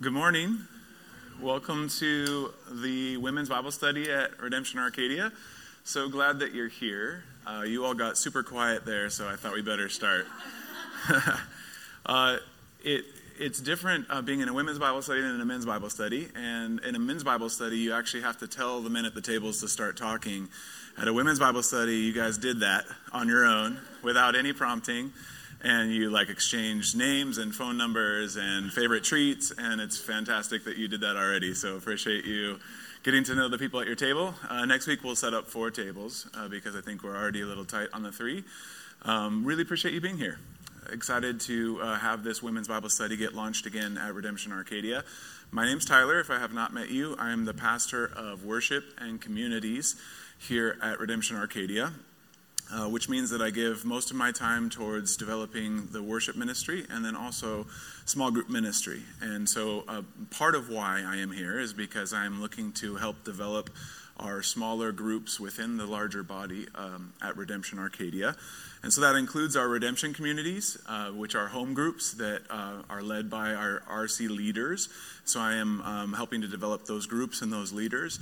Good morning. Welcome to the Women's Bible Study at Redemption Arcadia. So glad that you're here. Uh, you all got super quiet there, so I thought we better start. uh, it, it's different uh, being in a women's Bible study than in a men's Bible study. And in a men's Bible study, you actually have to tell the men at the tables to start talking. At a women's Bible study, you guys did that on your own without any prompting and you like exchange names and phone numbers and favorite treats and it's fantastic that you did that already. So appreciate you getting to know the people at your table. Uh, next week we'll set up four tables uh, because i think we're already a little tight on the three. Um, really appreciate you being here. Excited to uh, have this women's bible study get launched again at redemption arcadia. My name's tyler. If i have not met you i am the pastor of worship and communities here at redemption arcadia uh, which means that I give most of my time towards developing the worship ministry and then also small group ministry. And so, uh, part of why I am here is because I am looking to help develop our smaller groups within the larger body um, at Redemption Arcadia. And so that includes our redemption communities, uh, which are home groups that uh, are led by our RC leaders. So I am um, helping to develop those groups and those leaders.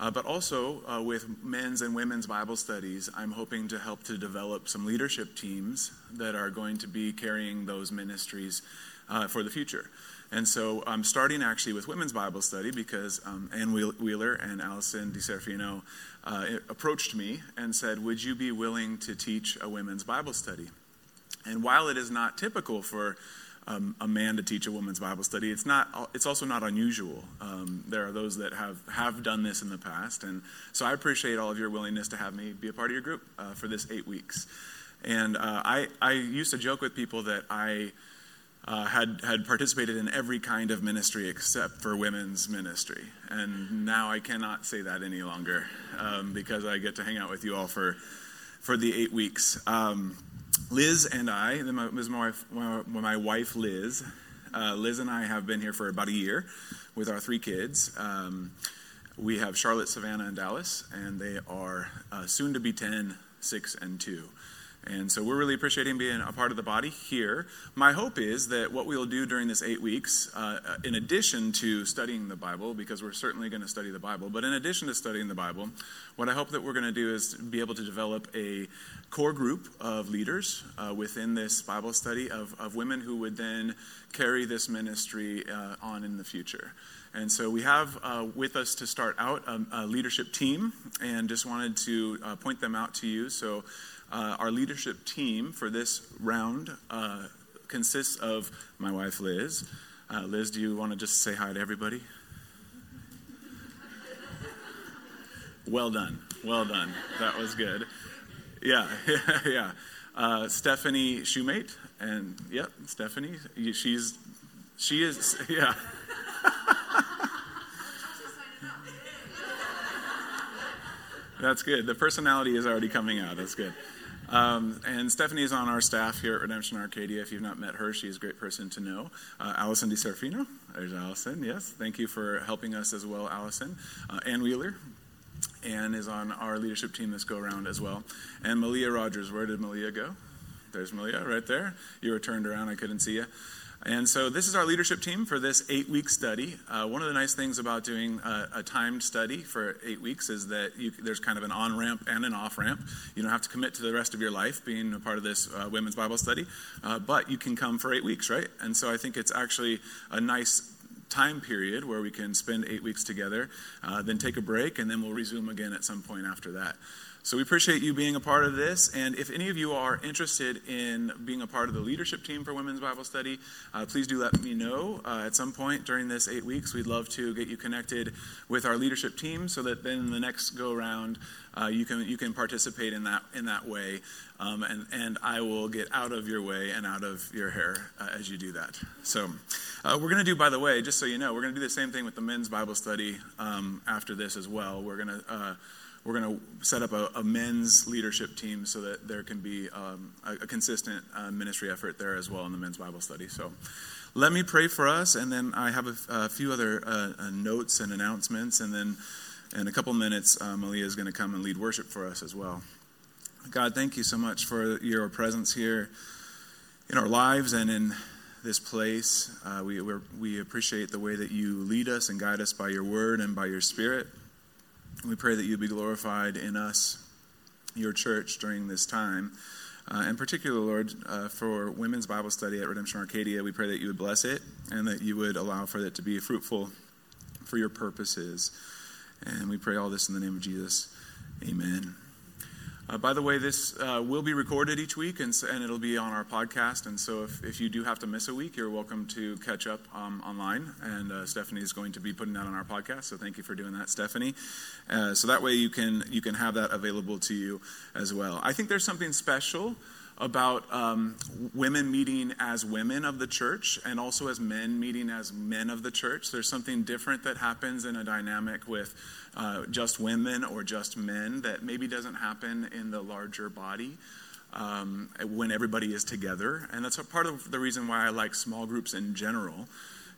Uh, but also uh, with men's and women's Bible studies, I'm hoping to help to develop some leadership teams that are going to be carrying those ministries uh, for the future. And so I'm starting actually with women's Bible study because um, Ann Wheeler and Allison DiSerafino uh, approached me and said, Would you be willing to teach a women's Bible study? And while it is not typical for um, a man to teach a woman's Bible study. It's not. It's also not unusual. Um, there are those that have have done this in the past, and so I appreciate all of your willingness to have me be a part of your group uh, for this eight weeks. And uh, I I used to joke with people that I. Uh, had had participated in every kind of ministry except for women's ministry, and now I cannot say that any longer um, because I get to hang out with you all for for the eight weeks. Um, Liz and I, this is my wife, my wife Liz. Uh, Liz and I have been here for about a year with our three kids. Um, we have Charlotte, Savannah, and Dallas, and they are uh, soon to be 10, 6, and 2. And so we're really appreciating being a part of the body here. My hope is that what we'll do during this eight weeks, uh, in addition to studying the Bible, because we're certainly going to study the Bible, but in addition to studying the Bible, what I hope that we're going to do is be able to develop a core group of leaders uh, within this Bible study of, of women who would then carry this ministry uh, on in the future. And so we have uh, with us to start out a, a, leadership team, and just wanted to uh, point them out to you. So uh, our leadership team for this round uh, consists of my wife, Liz. Uh, Liz, do you want to just say hi to everybody? Well done. Well done. That was good. Yeah, yeah, yeah. Uh, Stephanie Shoemate, and yep, Stephanie. She's, she is, yeah. That's good. The personality is already coming out. That's good. Um, and Stephanie is on our staff here at Redemption Arcadia. If you've not met her, she's a great person to know. Uh, Allison DiSerafino. There's Allison. Yes. Thank you for helping us as well, Allison. Uh, Ann Wheeler. Ann is on our leadership team this go around as well. And Malia Rogers. Where did Malia go? There's Malia right there. You were turned around. I couldn't see you. And so, this is our leadership team for this eight week study. Uh, one of the nice things about doing a, a timed study for eight weeks is that you, there's kind of an on ramp and an off ramp. You don't have to commit to the rest of your life being a part of this uh, women's Bible study, uh, but you can come for eight weeks, right? And so, I think it's actually a nice time period where we can spend eight weeks together, uh, then take a break, and then we'll resume again at some point after that. So we appreciate you being a part of this. And if any of you are interested in being a part of the leadership team for Women's Bible Study, uh, please do let me know uh, at some point during this eight weeks. We'd love to get you connected with our leadership team so that then the next go around uh, you can you can participate in that in that way. Um, and and I will get out of your way and out of your hair uh, as you do that. So uh, we're going to do, by the way, just so you know, we're going to do the same thing with the men's Bible study um, after this as well. We're going to uh, we're going to set up a, a, men's leadership team so that there can be um, a, a, consistent uh, ministry effort there as well in the men's Bible study. So let me pray for us, and then I have a, a few other uh, uh, notes and announcements, and then in a couple minutes, uh, Malia is going to come and lead worship for us as well. God, thank you so much for your presence here in our lives and in this place. Uh, we, we appreciate the way that you lead us and guide us by your word and by your spirit. We pray that you be glorified in us, your church, during this time. Uh, in particular, Lord, uh, for women's Bible study at Redemption Arcadia, we pray that you would bless it and that you would allow for it to be fruitful for your purposes. And we pray all this in the name of Jesus. Amen. Uh, by the way, this uh, will be recorded each week and, and, it'll be on our podcast. And so if, if you do have to miss a week, you're welcome to catch up um, online. And uh, Stephanie is going to be putting that on our podcast. So thank you for doing that, Stephanie. So that way you can, you can have that available to you as well. I think there's something special about um, women meeting as women of the church and also as men meeting as men of the church. There's something different that happens in a dynamic with uh, just women or just men that maybe doesn't happen in the larger body. Um, when everybody is together. And that's a part of the reason why I like small groups in general,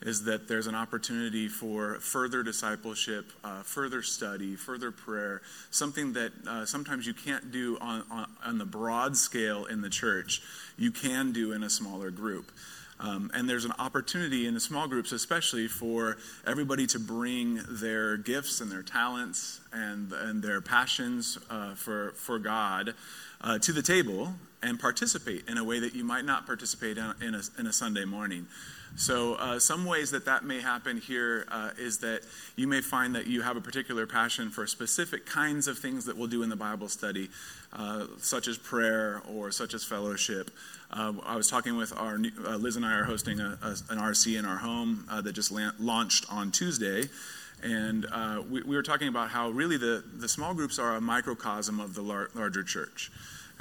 is that there's an opportunity for further discipleship, uh, further study, further prayer, something that uh, sometimes you can't do on, on, on, the broad scale in the church, you can do in a smaller group. Um, and there's an opportunity in the small groups, especially for everybody to bring their gifts and their talents and, and their passions uh, for, for God uh, to the table and participate in a way that you might not participate in, a, in a Sunday morning. So, uh, some ways that that may happen here uh, is that you may find that you have a particular passion for specific kinds of things that we'll do in the Bible study, uh, such as prayer or such as fellowship. Uh, I was talking with our uh, Liz and I are hosting a, a, an RC in our home uh, that just la- launched on Tuesday. And we, we, were talking about how really the, the small groups are a microcosm of the lar- larger church.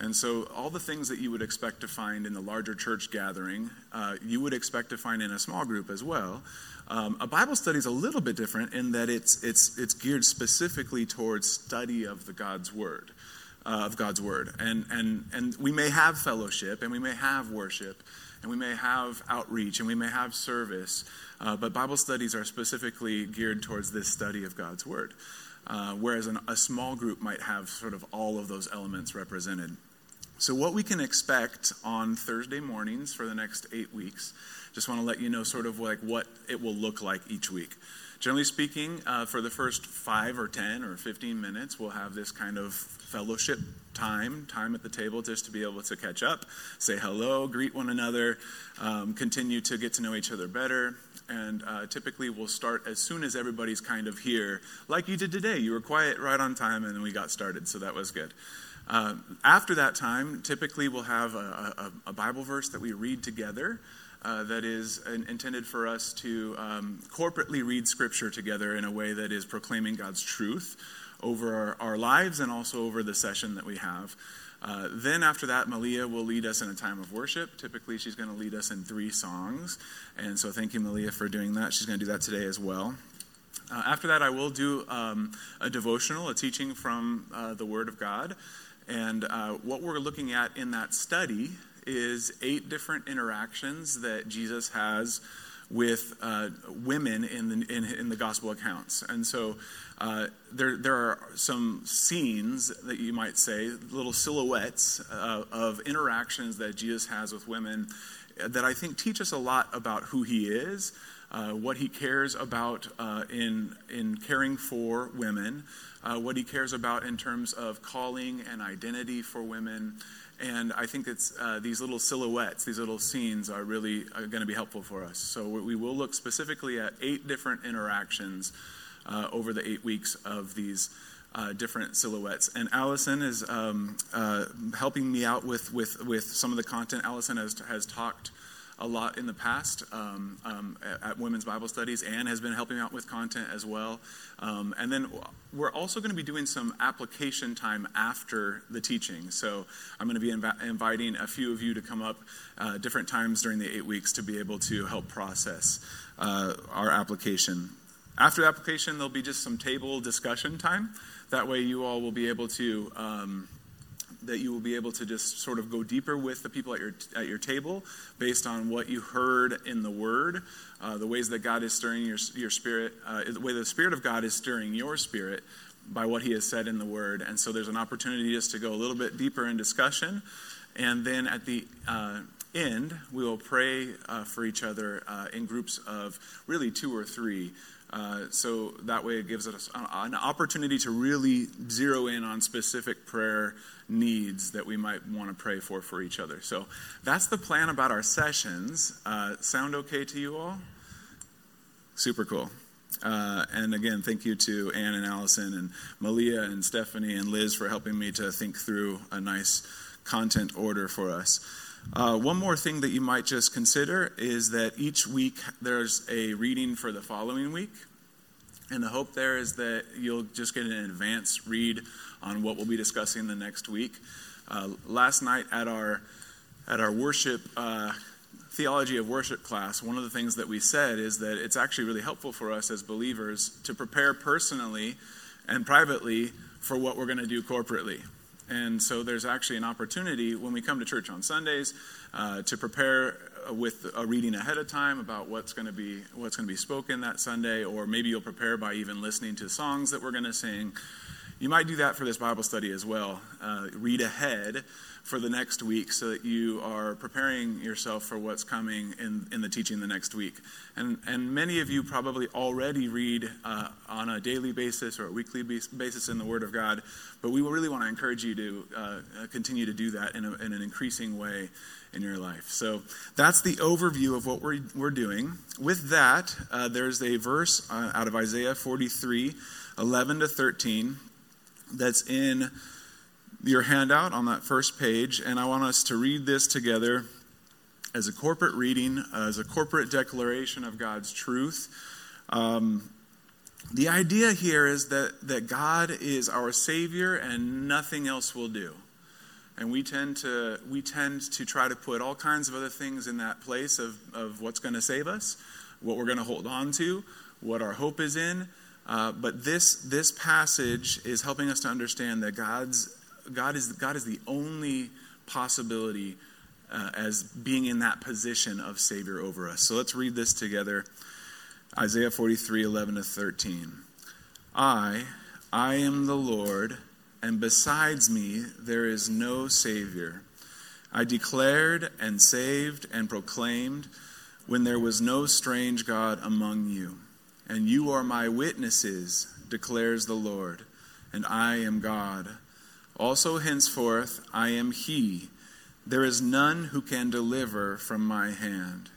And so, all the things that you would expect to find in the larger church gathering, uh, you would expect to find in a small group as well. Um, a Bible study is a little bit different in that it's, it's, it's geared specifically towards study of the God's Word. Uh, of God's Word. And, and, and we may have fellowship, and we may have worship, and we may have outreach, and we may have service, uh, but Bible studies are specifically geared towards this study of God's Word. Uh, whereas an, a small group might have sort of all of those elements represented. So, what we can expect on Thursday mornings for the next eight weeks, just want to let you know sort of like what it will look like each week. Generally speaking, uh, for the first five or 10 or 15 minutes, we'll have this kind of fellowship time, time at the table just to be able to catch up, say hello, greet one another, um, continue to get to know each other better. And uh, typically, we'll start as soon as everybody's kind of here, like you did today. You were quiet right on time, and then we got started, so that was good. Uh, after that time, typically we'll have a, a, a Bible verse that we read together. Uh, that is intended for us to um, corporately read Scripture together in a way that is proclaiming God's truth over our, our lives and also over the session that we have. Uh, then, after that, Malia will lead us in a time of worship. Typically, she's going to lead us in three songs. And so, thank you, Malia, for doing that. She's going to do that today as well. Uh, after that, I will do um, a devotional, a teaching from uh, the Word of God. And uh, what we're looking at in that study is eight different interactions that Jesus has with uh, women in the, in, in, the gospel accounts. And so uh, there, there are some scenes that you might say, little silhouettes uh, of interactions that Jesus has with women that I think teach us a lot about who he is, uh, what he cares about uh, in, in caring for women, uh, what he cares about in terms of calling and identity for women. And I think it's uh, these little silhouettes, these little scenes are really uh, going to be helpful for us. So we will look specifically at eight different interactions over the eight weeks of these uh, different silhouettes. And Allison is um, uh, helping me out with, with, with some of the content. Allison has, has talked a lot in the past um, um, at, at, women's Bible studies. Ann has been helping out with content as well. Um, and then we're also going to be doing some application time after the teaching. So I'm going to be inv- inviting a few of you to come up uh, different times during the eight weeks to be able to help process uh, our application. After the application, there'll be just some table discussion time. That way, you all will be able to um, that you will be able to just sort of go deeper with the people at your at your table based on what you heard in the Word, uh, the ways that God is stirring your your spirit, uh, the way the Spirit of God is stirring your spirit by what He has said in the Word. And so there's an opportunity just to go a little bit deeper in discussion, and then at the uh, end, we will pray uh, for each other uh, in groups of really two or three. Uh, so that way it gives us an opportunity to really zero in on specific prayer needs that we might want to pray for for each other. So that's the plan about our sessions. Uh, sound okay to you all? Super cool. Uh, and again, thank you to Ann and Allison and Malia and Stephanie and Liz for helping me to think through a nice content order for us. Uh, one more thing that you might just consider is that each week there's a reading for the following week. And the hope there is that you'll just get an advance read on what we'll be discussing the next week. Uh, last night at our at our worship uh, theology of worship class, one of the things that we said is that it's actually really helpful for us as believers to prepare personally and privately for what we're going to do corporately. And so there's actually an opportunity when we come to church on Sundays uh, to prepare with a reading ahead of time about what's going to be what's going to be spoken that Sunday, or maybe you'll prepare by even listening to songs that we're going to sing. You might do that for this Bible study as well. Uh, read ahead for the next week so that you are preparing yourself for what's coming in, in the teaching the next week. And, and many of you probably already read uh, on a daily basis or a weekly basis in the Word of God, but we really want to encourage you to uh, continue to do that in, a, in an increasing way in your life. So that's the overview of what we're, we're doing. With that, uh, there's a verse uh, out of Isaiah 43 11 to 13 that's in your handout on that first page, and I want us to read this together as a corporate reading, as a corporate declaration of God's truth. Um, the idea here is that, that God is our Savior and nothing else will do. And we tend to we tend to try to put all kinds of other things in that place of, of what's going to save us, what we're going to hold on to, what our hope is in. Uh, but this, this passage is helping us to understand that God's, God, is, God is the only possibility uh, as being in that position of Savior over us. So let's read this together Isaiah 43 11 to 13. I, I am the Lord, and besides me there is no Savior. I declared and saved and proclaimed when there was no strange God among you and you are my witnesses, declares the Lord, and I am God. Also, henceforth, I am He. There is none who can deliver from my hand.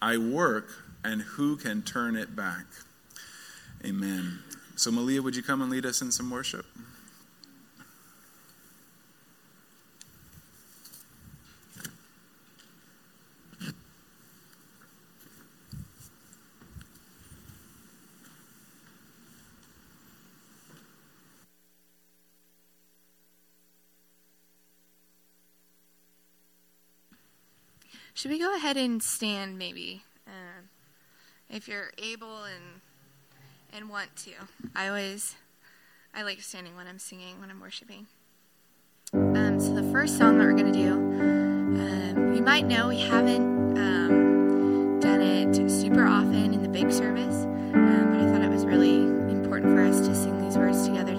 I work, and who can turn it back? Amen. So, Malia, would you come and lead us in some worship? Should we go ahead and stand maybe? Uh, if you're able and and want to. I always I like standing when I'm singing, when I'm worshiping. Um, so the first song that we're gonna do, um, you might know we haven't um, done it super often in the big service, um, but I thought it was really important for us to sing these words together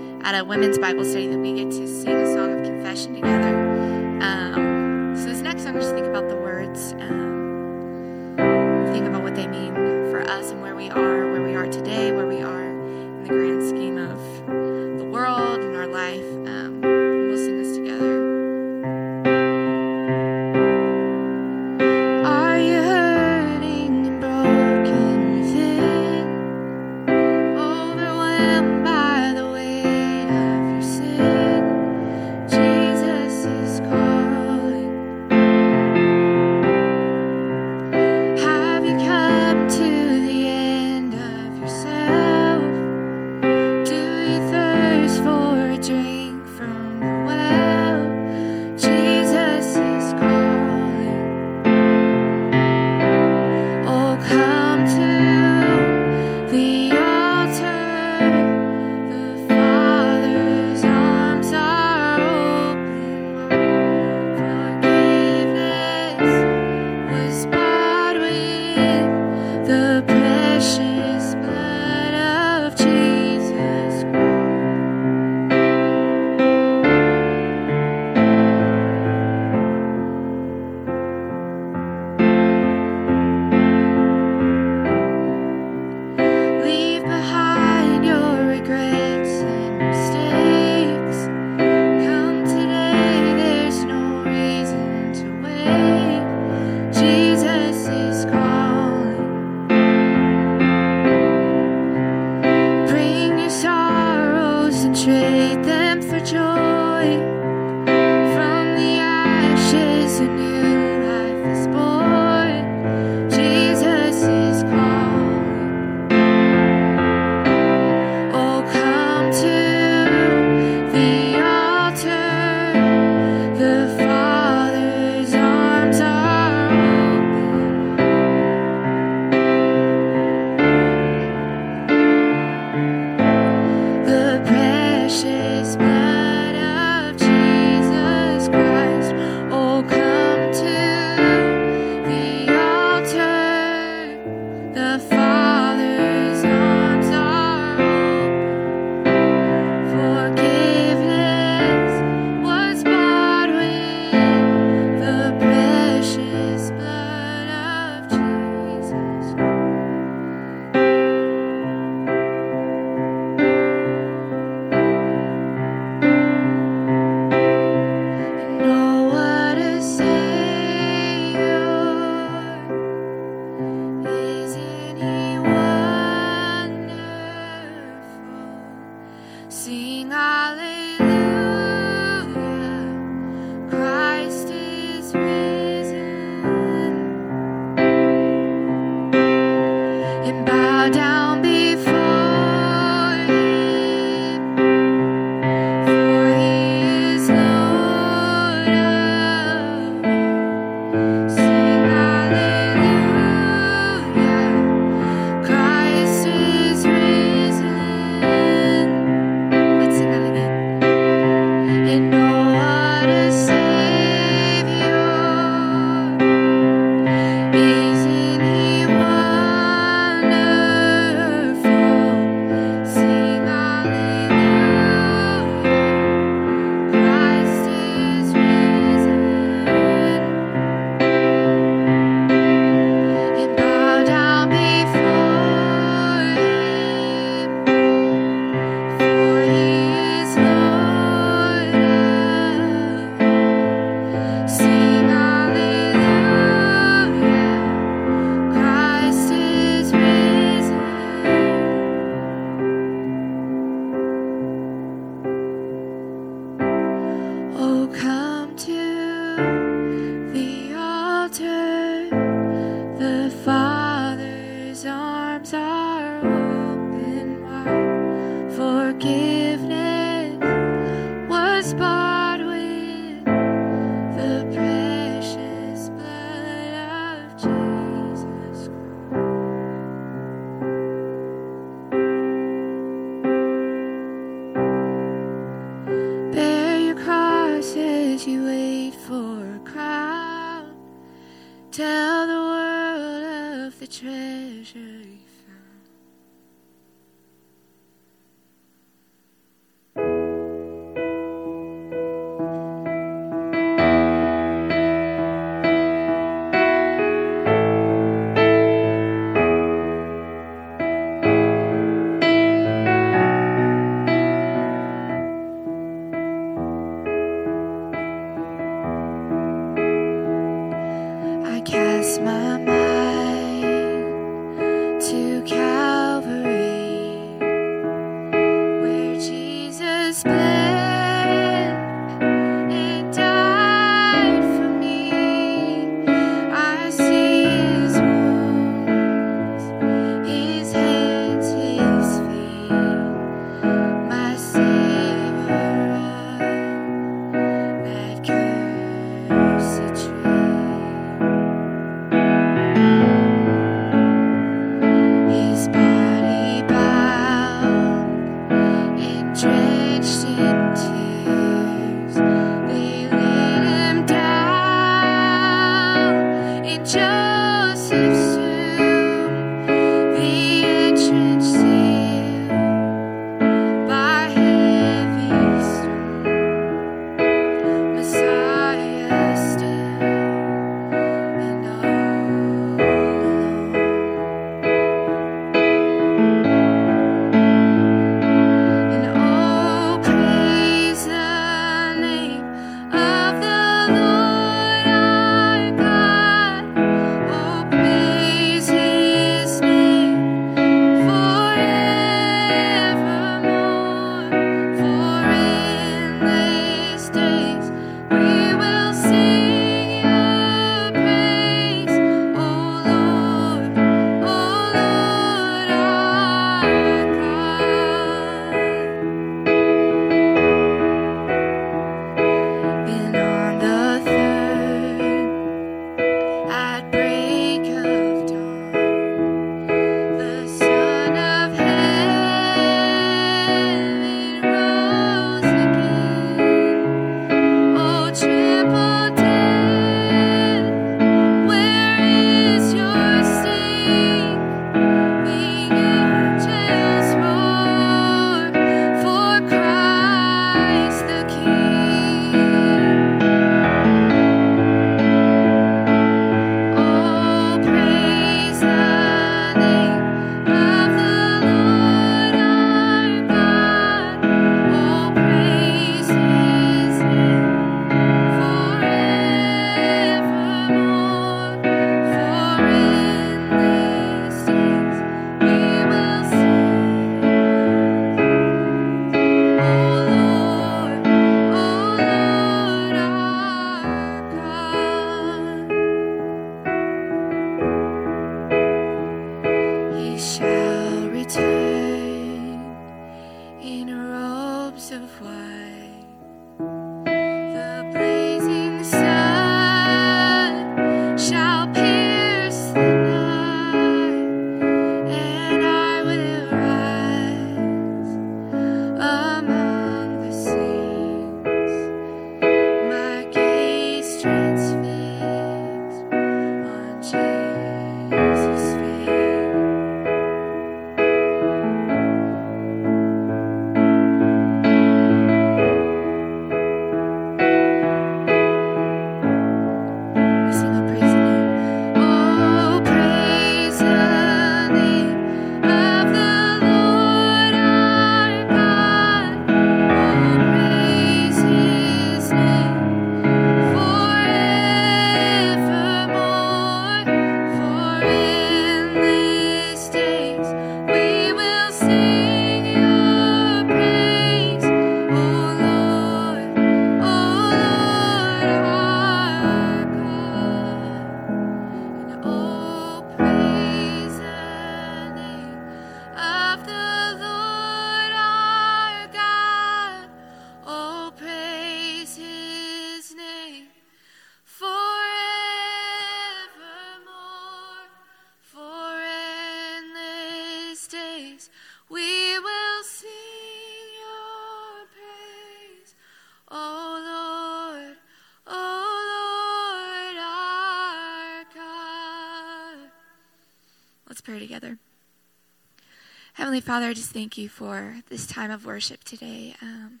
Heavenly Father, I just thank you for this time of worship today. Um,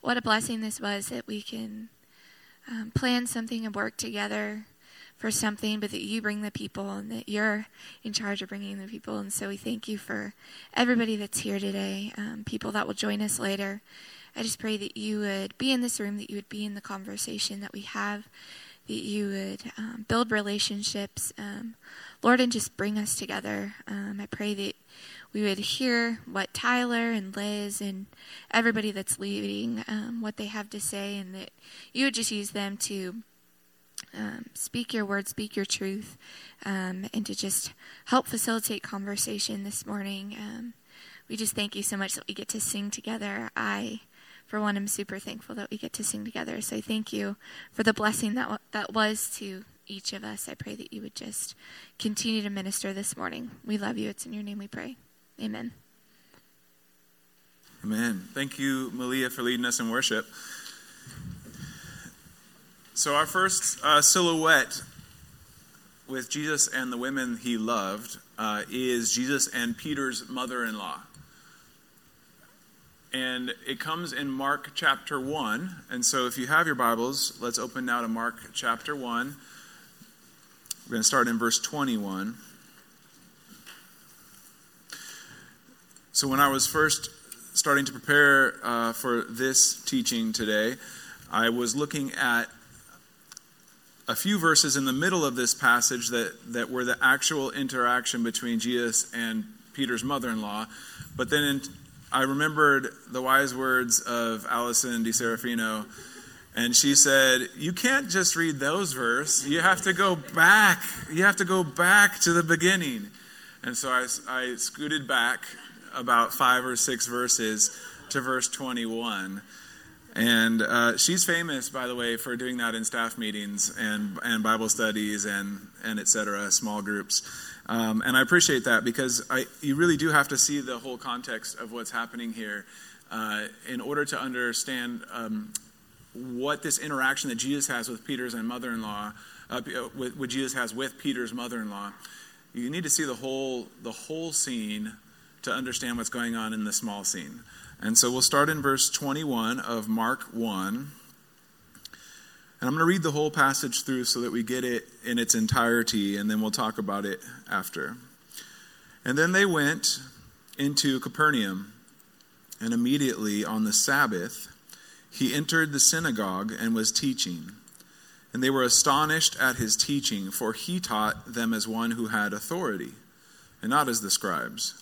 what a blessing this was that we can um, plan something and work together for something, but that you bring the people and that you're in charge of bringing the people. And so we thank you for everybody that's here today, um, people that will join us later. I just pray that you would be in this room, that you would be in the conversation that we have, that you would um, build relationships, um, Lord, and just bring us together. Um, I pray that we would hear what Tyler and Liz and everybody that's leading, um, what they have to say, and that you would just use them to um, speak your word, speak your truth, um, and to just help facilitate conversation this morning. Um, we just thank you so much that we get to sing together. I, for one, am super thankful that we get to sing together. So thank you for the blessing that that was to each of us. I pray that you would just continue to minister this morning. We love you. It's in your name we pray. Amen. Amen. Thank you, Malia, for leading us in worship. So, our first uh, silhouette with Jesus and the women he loved uh, is Jesus and Peter's mother in law. And it comes in Mark chapter 1. And so, if you have your Bibles, let's open now to Mark chapter 1. We're going to start in verse 21. So, when I was first starting to prepare uh, for this teaching today, I was looking at a few verses in the middle of this passage that, that were the actual interaction between Jesus and Peter's mother in law. But then in, I remembered the wise words of Allison DiSerafino, and she said, You can't just read those verses. You have to go back. You have to go back to the beginning. And so I, I scooted back about five or six verses to verse 21. And uh, she's famous, by the way, for doing that in staff meetings and, and Bible studies and, and et cetera, small groups. Um, and I appreciate that because I, you really do have to see the whole context of what's happening here uh, in order to understand um, what this interaction that Jesus has with Peter's and mother-in-law, uh, with, what Jesus has with Peter's mother-in-law. You need to see the whole the whole scene to understand what's going on in the small scene. And so we'll start in verse 21 of Mark 1. And I'm going to read the whole passage through so that we get it in its entirety, and then we'll talk about it after. And then they went into Capernaum, and immediately on the Sabbath, he entered the synagogue and was teaching. And they were astonished at his teaching, for he taught them as one who had authority, and not as the scribes.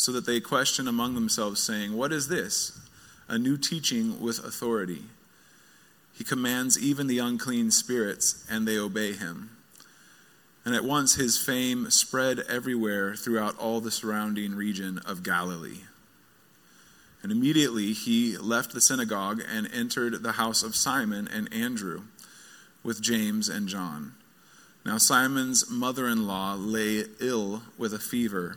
so that they question among themselves, saying, What is this? A new teaching with authority. He commands even the unclean spirits, and they obey him. And at once his fame spread everywhere throughout all the surrounding region of Galilee. And immediately he left the synagogue and entered the house of Simon and Andrew with James and John. Now Simon's mother in law lay ill with a fever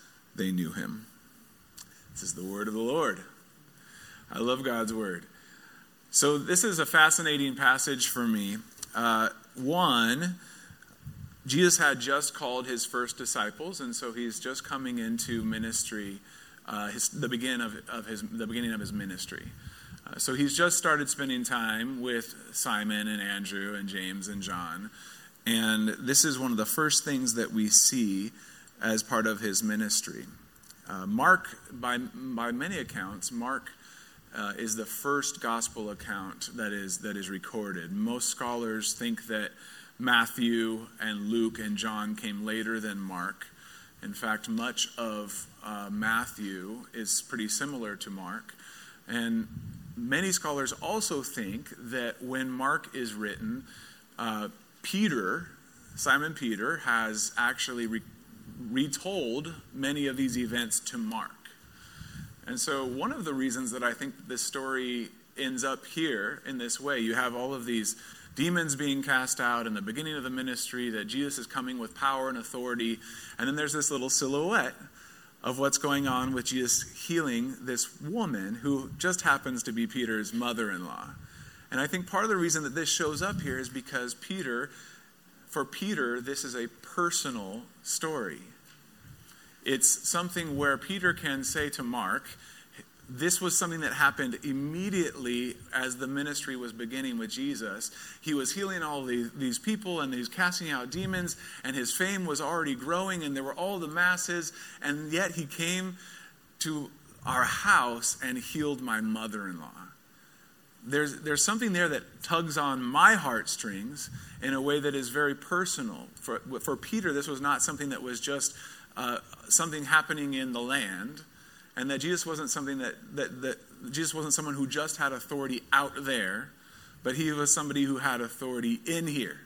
they knew him. This is the word of the Lord. I love God's word. So, this is a fascinating passage for me. Uh, one, Jesus had just called his first disciples, and so he's just coming into ministry, uh, his, the, begin of, of his, the beginning of his ministry. Uh, so he's just started spending time with Simon and Andrew and James and John. And this is one of the first things that we see as part of his ministry. Uh, Mark, by, by many accounts, Mark uh, is the first gospel account that is, that is recorded. Most scholars think that Matthew and Luke and John came later than Mark. In fact, much of uh, Matthew is pretty similar to Mark. And many scholars also think that when Mark is written, uh, Peter, Simon Peter, has actually re- retold many of these events to Mark. And so, one of the reasons that I think this story ends up here in this way, you have all of these demons being cast out in the beginning of the ministry, that Jesus is coming with power and authority, and then there's this little silhouette of what's going on with Jesus healing this woman who just happens to be Peter's mother in law. And I think part of the reason that this shows up here is because Peter, for Peter, this is a personal story. It's something where Peter can say to Mark, this was something that happened immediately as the ministry was beginning with Jesus. He was healing all these, these people and he's casting out demons, and his fame was already growing, and there were all the masses, and yet he came to our house and healed my mother in law. There's, there's something there that tugs on my heartstrings in a way that is very personal. For, for Peter, this was not something that was just uh, something happening in the land and that Jesus wasn't something that, that, that Jesus wasn't someone who just had authority out there, but he was somebody who had authority in here,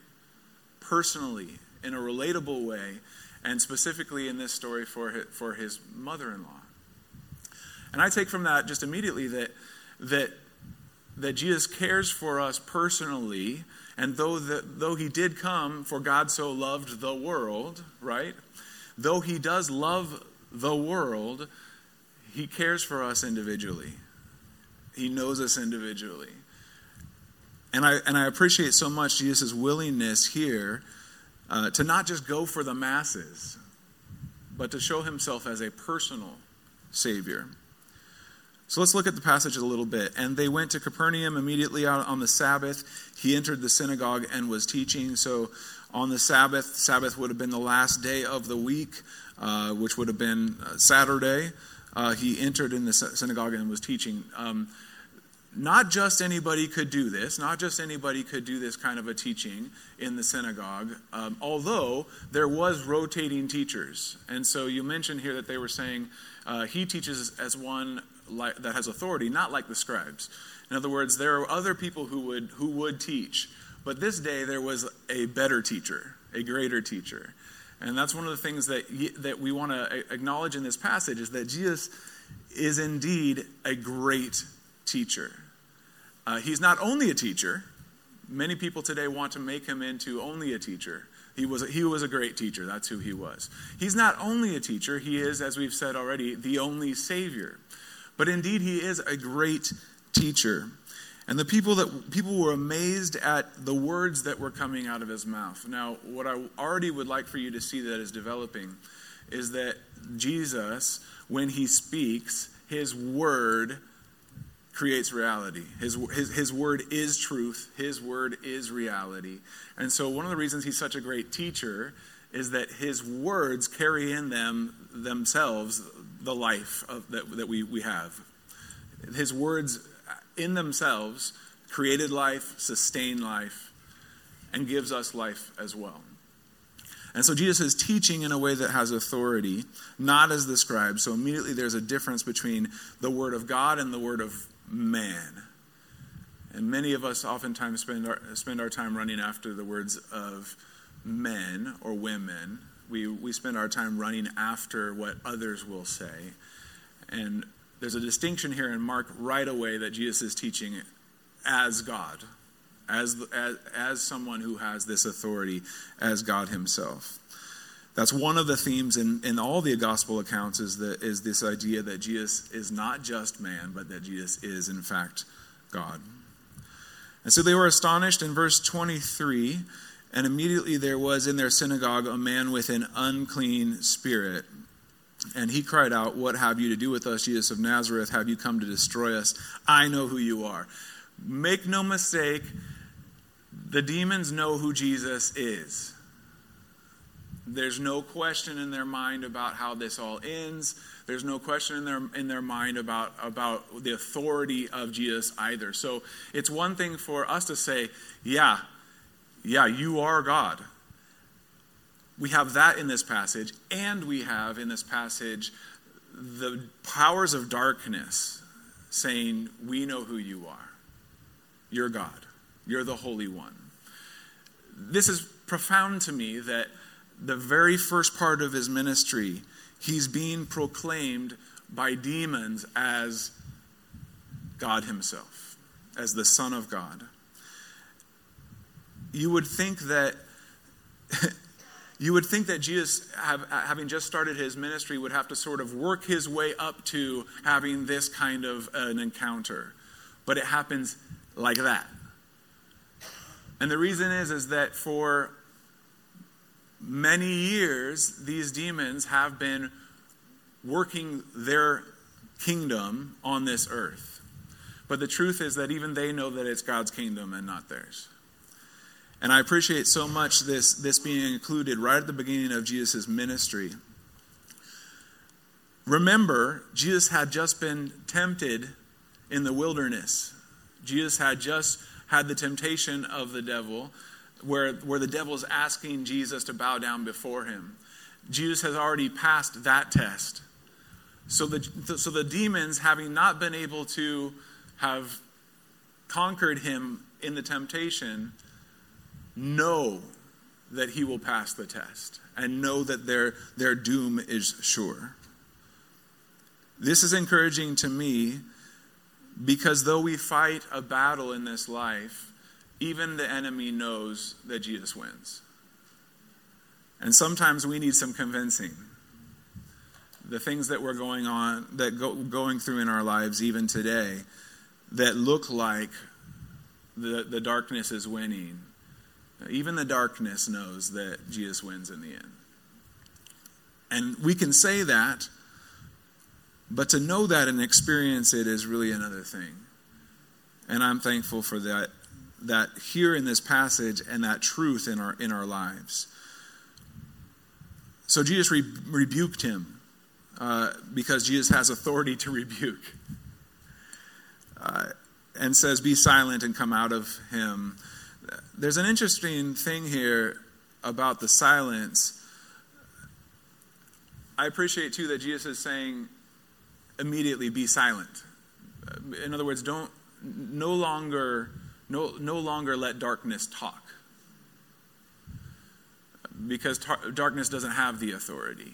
personally, in a relatable way, and specifically in this story for his, for his mother-in-law. And I take from that just immediately that that that Jesus cares for us personally, and though the, though he did come for God so loved the world, right? Though he does love the world, he cares for us individually. He knows us individually. And I, and I appreciate so much Jesus' willingness here uh, to not just go for the masses, but to show himself as a personal Savior. So let's look at the passage a little bit. And they went to Capernaum immediately out on the Sabbath. He entered the synagogue and was teaching. So on the Sabbath, Sabbath would have been the last day of the week, uh, which would have been uh, Saturday uh, he entered in the synagogue and was teaching. Um, not just anybody could do this, not just anybody could do this kind of a teaching in the synagogue, um, although there was rotating teachers. And so you mentioned here that they were saying uh, he teaches as one like, that has authority, not like the scribes. In other words, there are other people who would, who would teach, but this day there was a better teacher, a greater teacher. And that's one of the things that, that we want to acknowledge in this passage is that Jesus is indeed a great teacher. Uh, he's not only a teacher. Many people today want to make him into only a teacher. He was, he was a great teacher. That's who he was. He's not only a teacher, he is, as we've said already, the only Savior. But indeed, he is a great teacher. And the people that people were amazed at the words that were coming out of his mouth. Now, what I already would like for you to see that is developing is that Jesus, when he speaks, his word creates reality. His, his, his word is truth, his word is reality. And so, one of the reasons he's such a great teacher is that his words carry in them themselves the life of, that, that we, we have. His words in themselves created life, sustain life, and gives us life as well. And so Jesus is teaching in a way that has authority, not as the scribes. So immediately there's a difference between the word of God and the word of man. And many of us oftentimes spend our, spend our time running after the words of men or women. We, we spend our time running after what others will say. And there's a distinction here in Mark right away that Jesus is teaching as God, as, as, as someone who has this authority as God himself. That's one of the themes in, in all the gospel accounts is, the, is this idea that Jesus is not just man, but that Jesus is, in fact, God. And so they were astonished in verse 23, and immediately there was in their synagogue a man with an unclean spirit and he cried out, What have you to do with us, Jesus of Nazareth? Have you come to destroy us? I know who you are. Make no mistake, the demons know who Jesus is. There's no question in their mind about how this all ends. There's no question in their in their mind about about the authority of Jesus either. So it's one thing for us to say, yeah, yeah, you are God. We have that in this passage, and we have in this passage the powers of darkness saying, We know who you are. You're God. You're the Holy One. This is profound to me that the very first part of his ministry, he's being proclaimed by demons as God himself, as the Son of God. You would think that. you would think that Jesus, have, having just started his ministry, would have to sort of work his way up to having this kind of an encounter. But it happens like that. And the reason is, is that for many years, these demons have been working their kingdom on this earth. But the truth is that even they know that it's God's kingdom and not theirs. And I appreciate so much this, this being included right at the beginning of Jesus' ministry. Remember, Jesus had just been tempted in the wilderness. Jesus had just had the temptation of the devil, where, where the devil is asking Jesus to bow down before him. Jesus has already passed that test. So the, so the demons, having not been able to have conquered him in the temptation, know that he will pass the test and know that their, their doom is sure. This is encouraging to me because though we fight a battle in this life, even the enemy knows that Jesus wins. And sometimes we need some convincing. The things that we're going on, that go, going through in our lives, even today, that look like the, the darkness is winning. Even the darkness knows that Jesus wins in the end. And we can say that but to know that and experience it is really another thing. And I'm thankful for that that here in this passage and that truth in our in our lives. So Jesus re- rebuked him uh, because Jesus has authority to rebuke, uh, and says, "Be silent and come out of him." There's an interesting thing here about the silence. I appreciate too that Jesus is saying, immediately be silent. In other words, don't no longer no, no longer let darkness talk. Because tar- darkness doesn't have the authority.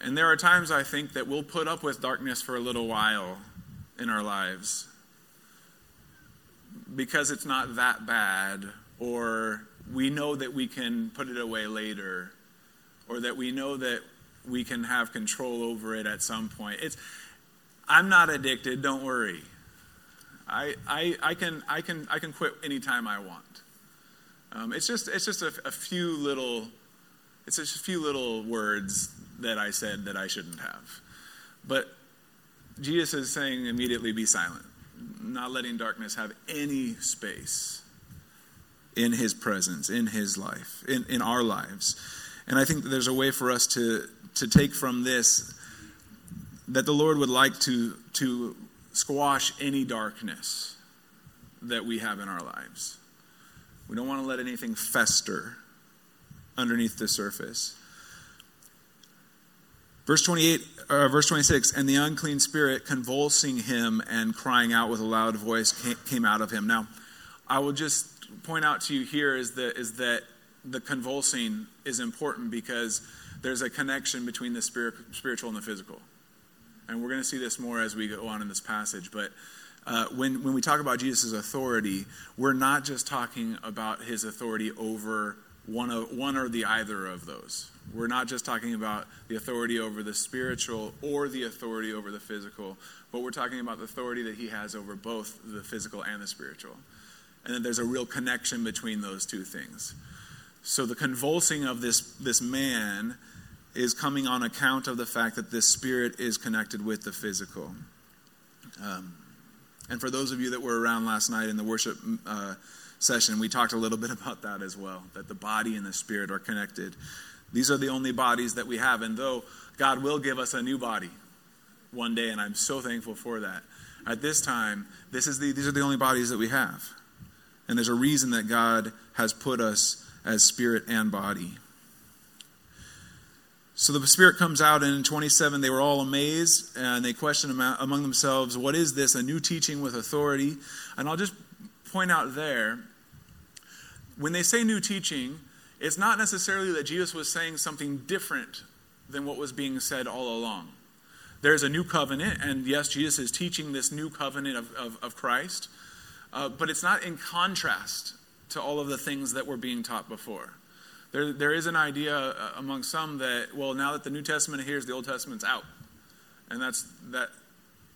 And there are times I think that we'll put up with darkness for a little while in our lives because it's not that bad, or we know that we can put it away later, or that we know that we can have control over it at some point. It's, I'm not addicted, don't worry. I, I, I, can, I, can, I can quit anytime I want. Um, it's just, it's just a, a, few little, it's just a few little words that I said that I shouldn't have. But Jesus is saying immediately be silent, not letting darkness have any space in his presence, in his life, in, in our lives. And I think there's a way for us to, to take from this that the Lord would like to, to squash any darkness that we have in our lives. We don't want to let anything fester underneath the surface. Verse 28, uh, verse 26, and the unclean spirit convulsing him and crying out with a loud voice came out of him. Now, I will just point out to you here is that, is that the convulsing is important because there's a connection between the spirit, spiritual and the physical. And we're going to see this more as we go on in this passage. But uh, when, when we talk about Jesus' authority, we're not just talking about his authority over one, of, one or the either of those. We're not just talking about the authority over the spiritual or the authority over the physical, but we're talking about the authority that he has over both the physical and the spiritual. And that there's a real connection between those two things. So the convulsing of this, this man is coming on account of the fact that this spirit is connected with the physical. Um, and for those of you that were around last night in the worship uh, session, we talked a little bit about that as well that the body and the spirit are connected. These are the only bodies that we have. And though God will give us a new body one day, and I'm so thankful for that, at this time, this is the, these are the only bodies that we have. And there's a reason that God has put us as spirit and body. So the Spirit comes out, and in 27, they were all amazed, and they questioned among themselves, What is this? A new teaching with authority. And I'll just point out there when they say new teaching, it's not necessarily that Jesus was saying something different than what was being said all along. There's a new covenant, and yes, Jesus is teaching this new covenant of, of, of Christ, uh, but it's not in contrast to all of the things that were being taught before. There, there is an idea uh, among some that, well, now that the New Testament is, the Old Testament's out. And that's, that,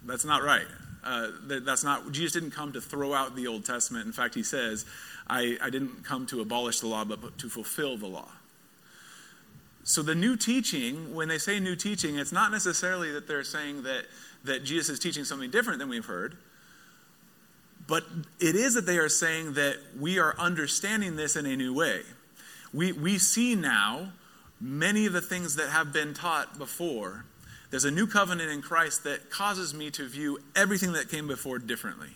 that's not right. Uh, that, that's not, Jesus didn't come to throw out the Old Testament. In fact, he says, I, I didn't come to abolish the law, but, to fulfill the law. So the new teaching, when they say new teaching, it's not necessarily that they're saying that, that Jesus is teaching something different than we've heard. But it is that they are saying that we are understanding this in a new way we, we see now many of the things that have been taught before. There's a new covenant in Christ that causes me to view everything that came before differently.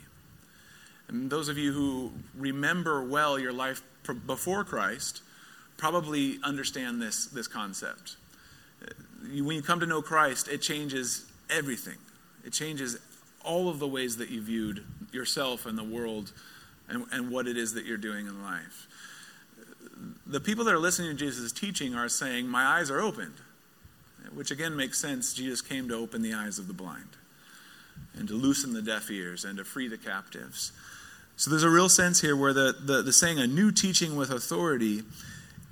And those of you who remember well your life before Christ probably understand this, this concept. When you come to know Christ, it changes everything. It changes all of the ways that you viewed yourself and the world and, and what it is that you're doing in life the people that are listening to Jesus' teaching are saying, My eyes are opened. Which again makes sense. Jesus came to open the eyes of the blind and to loosen the deaf ears and to free the captives. So there's a real sense here where the, the, the saying a new teaching with authority,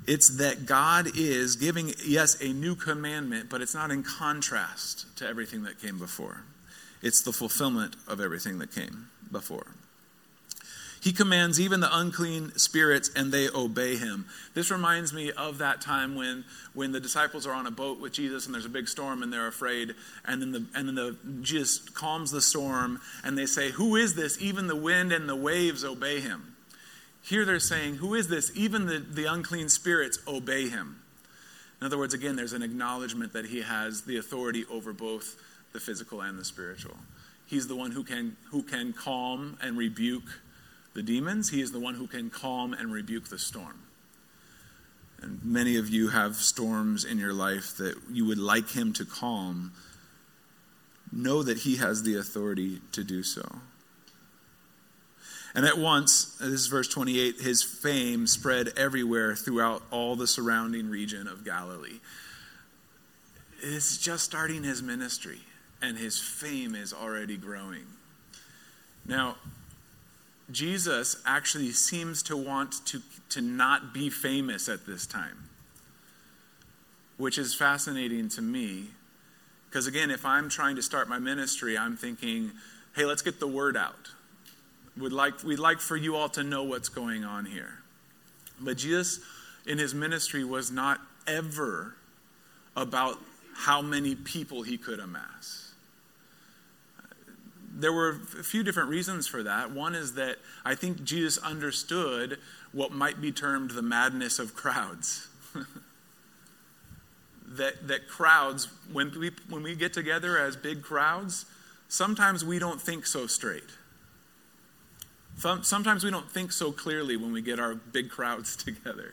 it's that God is giving, yes, a new commandment, but it's not in contrast to everything that came before. It's the fulfillment of everything that came before. He commands even the unclean spirits and they obey him. This reminds me of that time when, when the disciples are on a boat with Jesus and there's a big storm and they're afraid. And then, the, and then the, Jesus calms the storm and they say, Who is this? Even the wind and the waves obey him. Here they're saying, Who is this? Even the, the unclean spirits obey him. In other words, again, there's an acknowledgement that he has the authority over both the physical and the spiritual. He's the one who can, who can calm and rebuke the demons, he is the one who can calm and rebuke the storm. And many of you have storms in your life that you would like him to calm. Know that he has the authority to do so. And at once, this is verse 28, his fame spread everywhere throughout all the surrounding region of Galilee. It's just starting his ministry, and his fame is already growing. Now, Jesus actually seems to want to, to not be famous at this time, which is fascinating to me. Because again, if I'm trying to start my ministry, I'm thinking, hey, let's get the word out. We'd like, we'd like for you all to know what's going on here. But Jesus, in his ministry, was not ever about how many people he could amass there were a few different reasons for that. One is that I think Jesus understood what might be termed the madness of crowds. that, that crowds, when we, when we get together as big crowds, sometimes we don't think so straight. Sometimes we don't think so clearly when we get our big crowds together.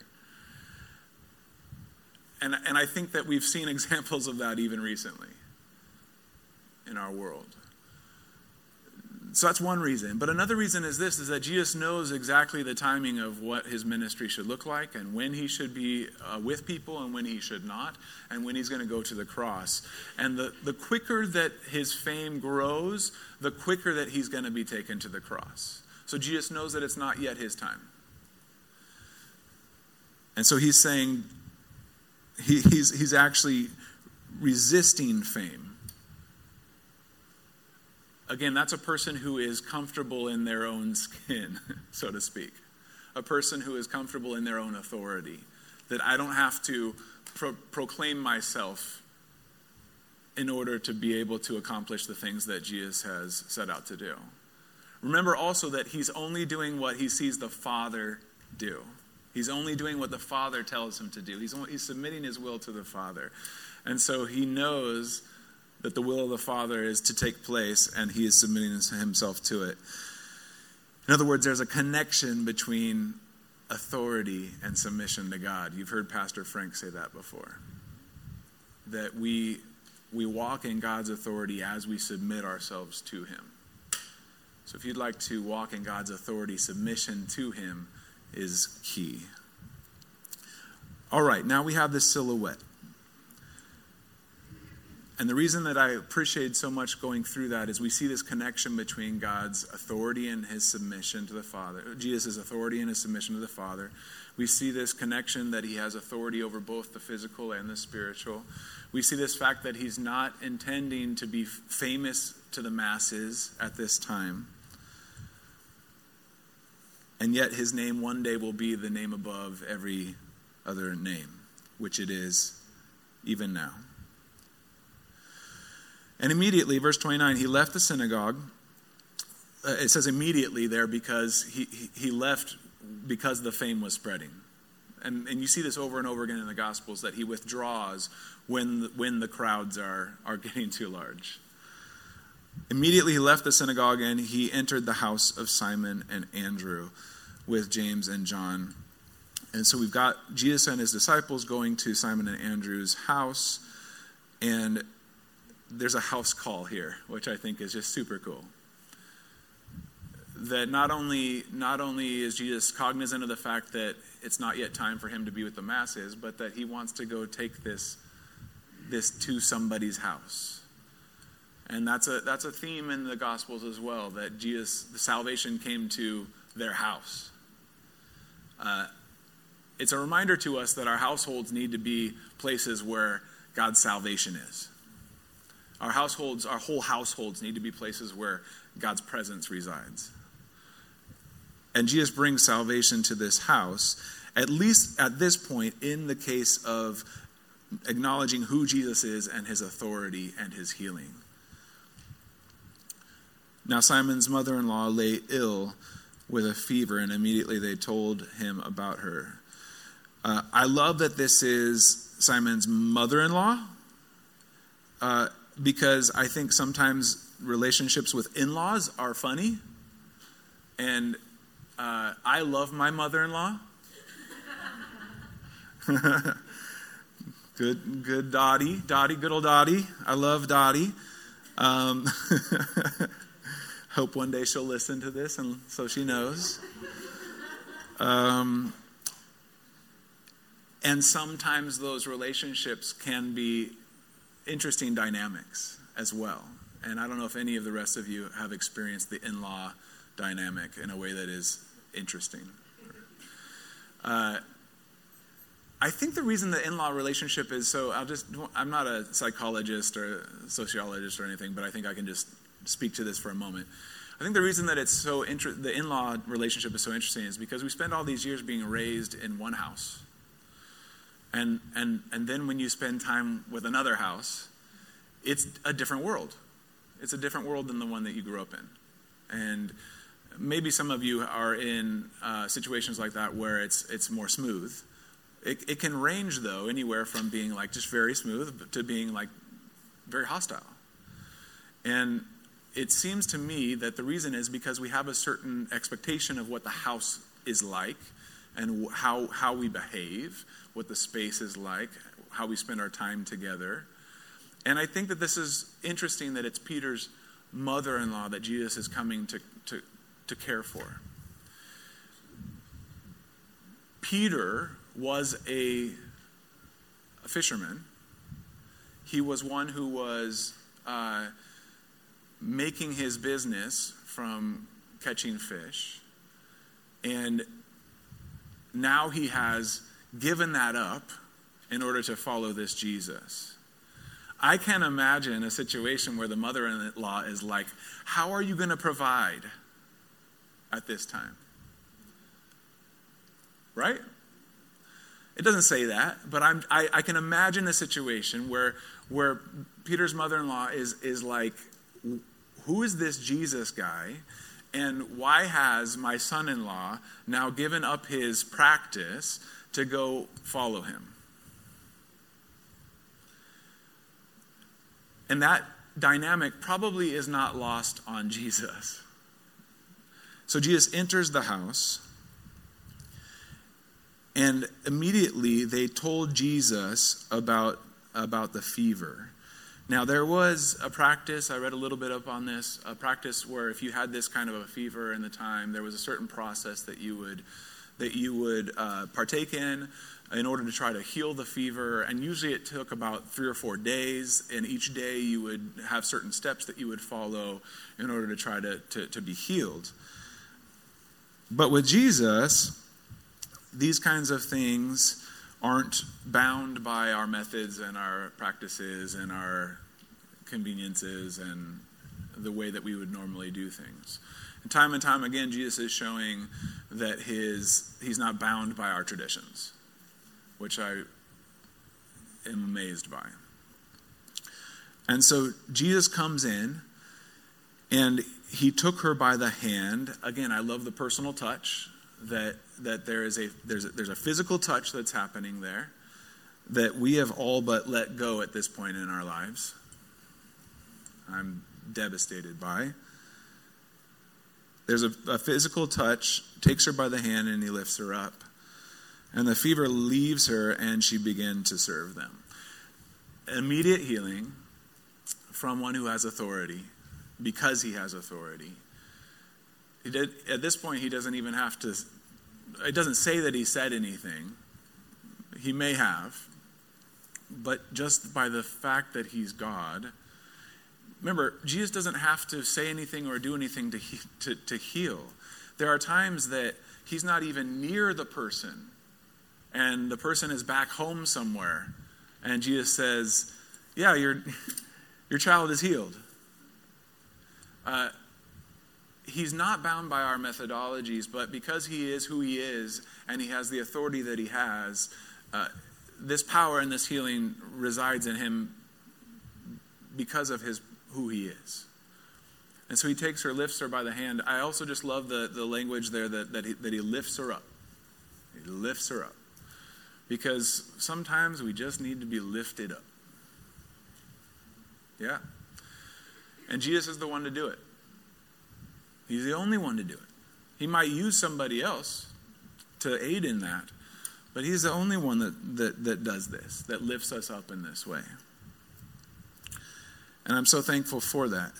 And, and I think that we've seen examples of that even recently in our world. So that's one reason. But another reason is this is that Jesus knows exactly the timing of what his ministry should look like and when he should be uh, with people and when he should not and when he's going to go to the cross. And the, the quicker that his fame grows, the quicker that he's going to be taken to the cross. So Jesus knows that it's not yet his time. And so he's saying, he, he's, he's actually resisting fame Again, that's a person who is comfortable in their own skin, so to speak. A person who is comfortable in their own authority. That I don't have to pro- proclaim myself in order to be able to accomplish the things that Jesus has set out to do. Remember also that he's only doing what he sees the Father do. He's only doing what the Father tells him to do. He's, only, he's submitting his will to the Father. And so he knows that the will of the Father is to take place, and he is submitting himself to it. In other words, there's a connection between authority and submission to God. You've heard Pastor Frank say that before. That we, we walk in God's authority as we submit ourselves to Him. So if you'd like to walk in God's authority, submission to Him is key. All right, now we have this silhouette. And the reason that I appreciate so much going through that is we see this connection between God's authority and his submission to the Father, Jesus' authority and his submission to the Father. We see this connection that he has authority over both the physical and the spiritual. We see this fact that he's not intending to be famous to the masses at this time. And yet his name one day will be the name above every other name, which it is even now. And immediately, verse 29, he left the synagogue. Uh, it says immediately there because he, he left because the fame was spreading. And, and you see this over and over again in the Gospels that he withdraws when the, when the crowds are, are getting too large. Immediately he left the synagogue and he entered the house of Simon and Andrew with James and John. And so we've got Jesus and his disciples going to Simon and Andrew's house. And there's a house call here, which I think is just super cool. That not only, not only is Jesus cognizant of the fact that it's not yet time for him to be with the masses, but that he wants to go take this, this to somebody's house. And that's a, that's a theme in the Gospels as well, that Jesus, the salvation came to their house. Uh, it's a reminder to us that our households need to be places where God's salvation is. Our households, our whole households need to be places where God's presence resides. And Jesus brings salvation to this house, at least at this point, in the case of acknowledging who Jesus is and his authority and his healing. Now, Simon's mother in law lay ill with a fever, and immediately they told him about her. Uh, I love that this is Simon's mother in law. Uh, because I think sometimes relationships with in laws are funny. And uh, I love my mother in law. good, good Dottie. Dottie, good old Dottie. I love Dottie. Um, hope one day she'll listen to this and so she knows. Um, and sometimes those relationships can be interesting dynamics as well. And I don't know if any of the rest of you have experienced the in law dynamic in a way that is interesting. Uh, I think the reason the in law relationship is so, I'll just, I'm not a psychologist or a sociologist or anything, but I think I can just speak to this for a moment. I think the reason that it's so inter- the in law relationship is so interesting is because we spend all these years being raised in one house and, and, and then when you spend time with another house, it's a different world. It's a different world than the one that you grew up in. And maybe some of you are in uh, situations like that where it's, it's more smooth. It, it can range, though, anywhere from being like just very smooth to being like very hostile. And it seems to me that the reason is because we have a certain expectation of what the house is like and how, how we behave what the space is like, how we spend our time together. And I think that this is interesting that it's Peter's mother in law that Jesus is coming to, to, to care for. Peter was a, a fisherman, he was one who was uh, making his business from catching fish. And now he has given that up in order to follow this Jesus. I can't imagine a situation where the mother in law is like, How are you going to provide at this time? Right? It doesn't say that, but I'm, I, I can imagine a situation where, where Peter's mother in law is, is like, Who is this Jesus guy? And why has my son in law now given up his practice to go follow him? And that dynamic probably is not lost on Jesus. So Jesus enters the house, and immediately they told Jesus about, about the fever. Now, there was a practice, I read a little bit up on this, a practice where if you had this kind of a fever in the time, there was a certain process that you would, that you would uh, partake in in order to try to heal the fever. And usually it took about three or four days. And each day you would have certain steps that you would follow in order to try to, to, to be healed. But with Jesus, these kinds of things aren't bound by our methods and our practices and our conveniences and the way that we would normally do things. And time and time again, Jesus is showing that his, he's not bound by our traditions which I am amazed by. And so Jesus comes in and he took her by the hand. Again, I love the personal touch that that there is a there's a, there's a physical touch that's happening there that we have all but let go at this point in our lives. I'm devastated by. There's a, a physical touch, takes her by the hand, and he lifts her up. And the fever leaves her, and she began to serve them. Immediate healing from one who has authority because he has authority. Did, at this point, he doesn't even have to, it doesn't say that he said anything. He may have, but just by the fact that he's God, remember, Jesus doesn't have to say anything or do anything to, to, to heal. There are times that he's not even near the person and the person is back home somewhere, and Jesus says, Yeah, your, your child is healed. Uh, he's not bound by our methodologies, but because he is who he is and he has the authority that he has, uh, this power and this healing resides in him because of his who he is. And so he takes her, lifts her by the hand. I also just love the, the language there that, that, he, that he lifts her up. He lifts her up because sometimes we just need to be lifted up. Yeah. And Jesus is the one to do it. He's the only one to do it. He might use somebody else to aid in that, but he's the only one that, that, that does this, that lifts us up in this way. And I'm so thankful for that.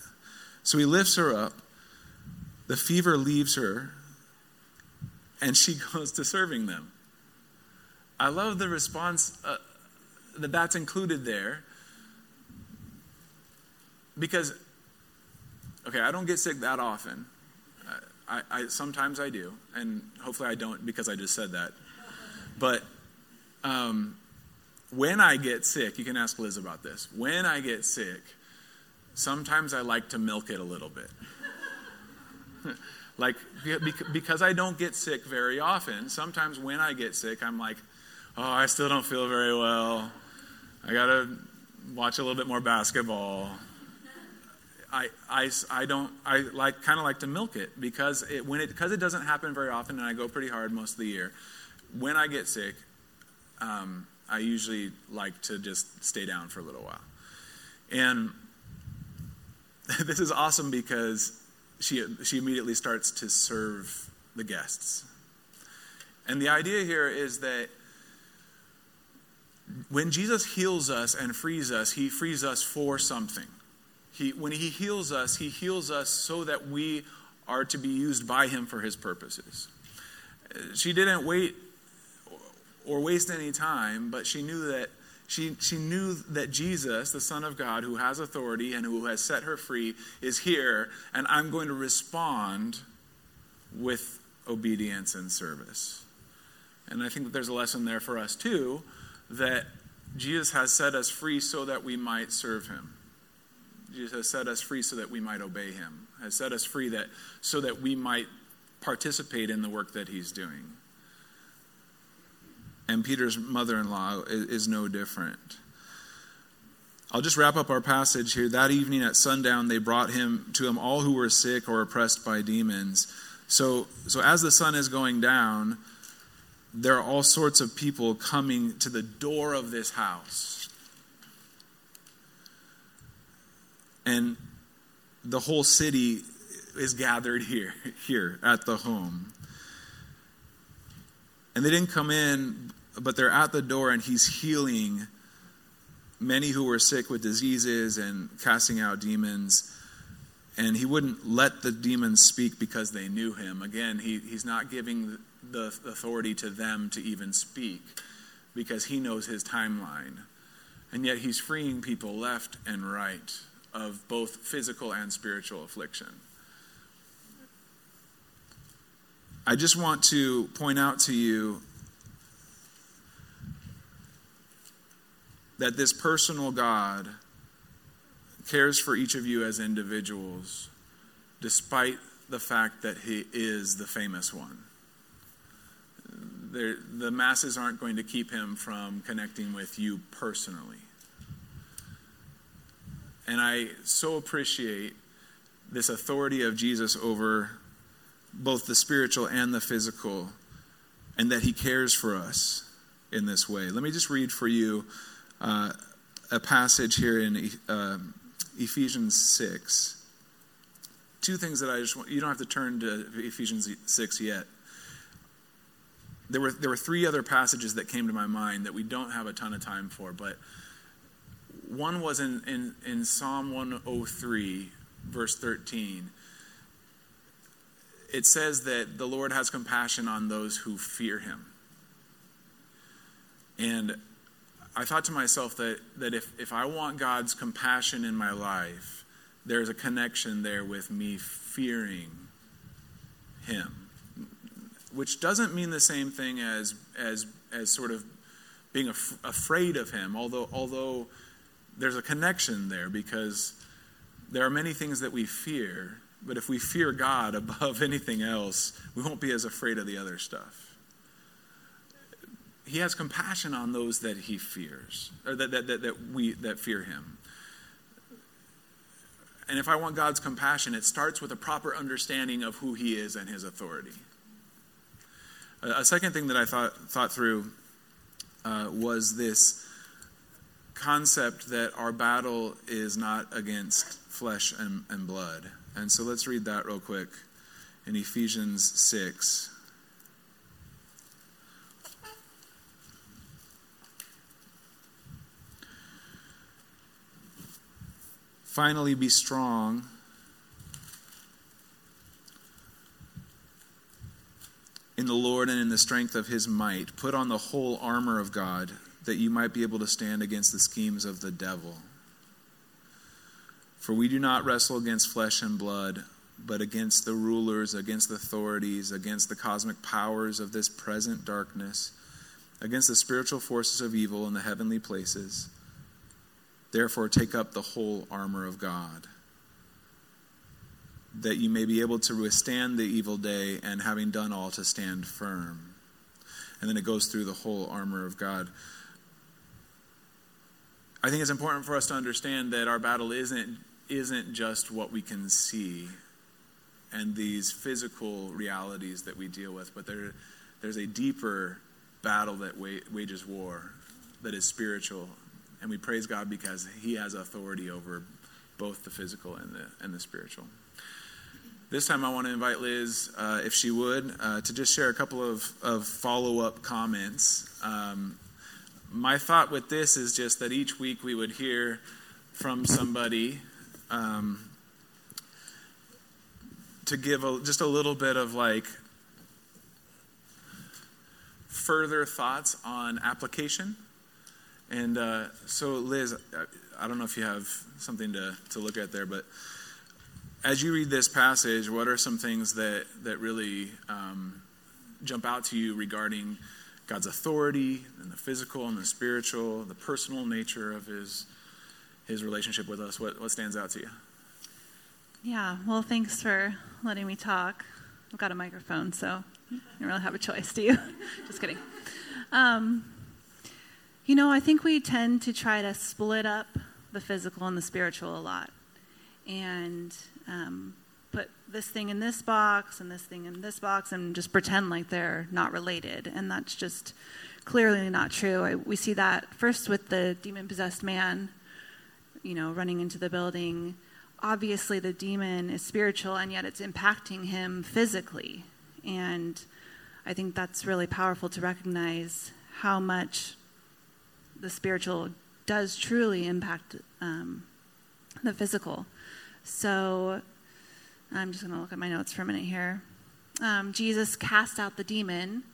So he lifts her up, the fever leaves her, and she goes to serving them. I love the response uh, that that's included there because, okay, I don't get sick that often. I, I, sometimes I do, and hopefully I don't because I just said that. But um, when I get sick, you can ask Liz about this. When I get sick, sometimes I like to milk it a little bit. like, because I don't get sick very often, sometimes when I get sick, I'm like, oh, I still don't feel very well. I got to watch a little bit more basketball. I, I, I don't I like kind of like to milk it because it when it because it doesn't happen very often and I go pretty hard most of the year. When I get sick, um, I usually like to just stay down for a little while. And this is awesome because she she immediately starts to serve the guests. And the idea here is that when Jesus heals us and frees us, he frees us for something. He, when he heals us, he heals us so that we are to be used by him for his purposes. She didn't wait or waste any time, but she knew that she, she knew that Jesus, the Son of God, who has authority and who has set her free, is here, and I'm going to respond with obedience and service. And I think that there's a lesson there for us too that Jesus has set us free so that we might serve him. Has set us free so that we might obey him, has set us free that so that we might participate in the work that he's doing. And Peter's mother-in-law is, is no different. I'll just wrap up our passage here. That evening at sundown, they brought him to him all who were sick or oppressed by demons. So, so as the sun is going down, there are all sorts of people coming to the door of this house. And the whole city is gathered here, here at the home. And they didn't come in, but they're at the door, and he's healing many who were sick with diseases and casting out demons. And he wouldn't let the demons speak because they knew him. Again, he, he's not giving the authority to them to even speak because he knows his timeline. And yet he's freeing people left and right of both physical and spiritual affliction. I just want to point out to you that this personal God cares for each of you as individuals, despite the fact that He is the famous one. The masses aren't going to keep Him from connecting with you personally. And I so appreciate this authority of Jesus over both the spiritual and the physical, and that He cares for us in this way. Let me just read for you uh, a passage here in uh, Ephesians 6. Two things that I just want, you don't have to turn to Ephesians 6 yet. There were, there were three other passages that came to my mind that we don't have a ton of time for, but one was in, in, in Psalm 103, verse 13 it says that the Lord has compassion on those who fear him. And I thought to myself that, that if, if I want God's compassion in my life, there's a connection there with me fearing him. Which doesn't mean the same thing as, as, as sort of being af- afraid of him, although, although there's a connection there because there are many things that we fear but if we fear God above anything else, we won't be as afraid of the other stuff. He has compassion on those that he fears, or that, that, that, that we that fear him. And if I want God's compassion, it starts with a proper understanding of who he is and his authority. A, a second thing that I thought, thought through uh, was this concept that our battle is not against flesh and, and blood. And so let's read that real quick in Ephesians 6. Finally, be strong. In the Lord and in the strength of his might. Put on the whole armor of God that you might be able to stand against the schemes of the devil. For we do not wrestle against flesh and blood, but against the rulers, against the authorities, against the cosmic powers of this present darkness, against the spiritual forces of evil in the heavenly places. Therefore, take up the whole armor of God, that you may be able to withstand the evil day, and having done all, to stand firm. And then it goes through the whole armor of God. I think it's important for us to understand that our battle isn't isn't just what we can see and these physical realities that we deal with, but there, there's a deeper battle that wages war that is spiritual. And we praise God because He has authority over both the physical and the, and the spiritual. This time, I want to invite Liz, uh, if she would, uh, to just share a couple of, of follow up comments. Um, my thought with this is just that each week we would hear from somebody um, to give a, just a little bit of like further thoughts on application. And uh, so, Liz, I don't know if you have something to, to look at there, but as you read this passage, what are some things that, that really um, jump out to you regarding God's authority and the physical and the spiritual, the personal nature of his his relationship with us? What, what stands out to you? Yeah, well, thanks for letting me talk. I've got a microphone, so you don't really have a choice, do you? Just kidding. Um, you know, I think we tend to try to split up the physical and the spiritual a lot, and um, put this thing in this box and this thing in this box, and just pretend like they're not related, and that's just clearly not true. I, we see that first with the demon possessed man, you know, running into the building. Obviously, the demon is spiritual, and yet it's impacting him physically. And I think that's really powerful to recognize how much the spiritual does truly impact um, the physical. So I'm just going to look at my notes for a minute here. Um, Jesus cast out the demon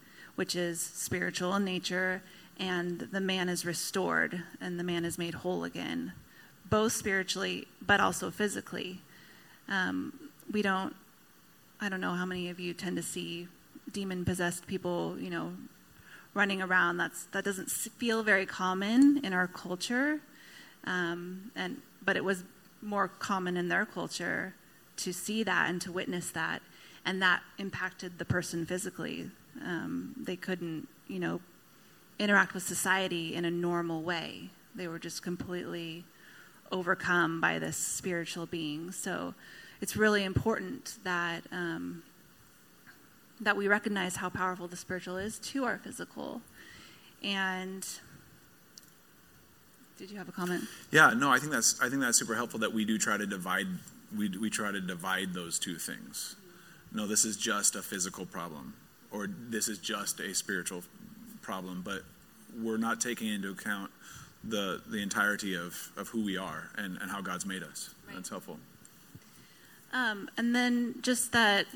which is spiritual in nature, and the man is restored and the man is made whole again, both spiritually but also physically. Um, we don't, I don't know how many of you tend to see demon possessed people, you know, running around. That's, that doesn't feel very common in our culture. Um, and, but it was more common in their culture to see that and to witness that. And that impacted the person physically. Um, they couldn't, you know, interact with society in a normal way. They were just completely overcome by this spiritual being. So it's really important that um, that we recognize how powerful the spiritual is to our physical. And did you have a comment? Yeah, no, I think that's I think that's super helpful that we do try to divide we we try to divide those two things. No, this is just a physical problem or this is just a spiritual problem, but we're not taking into account the the entirety of, of who we are and, and how God's made us. Right. That's helpful. Um, and then just that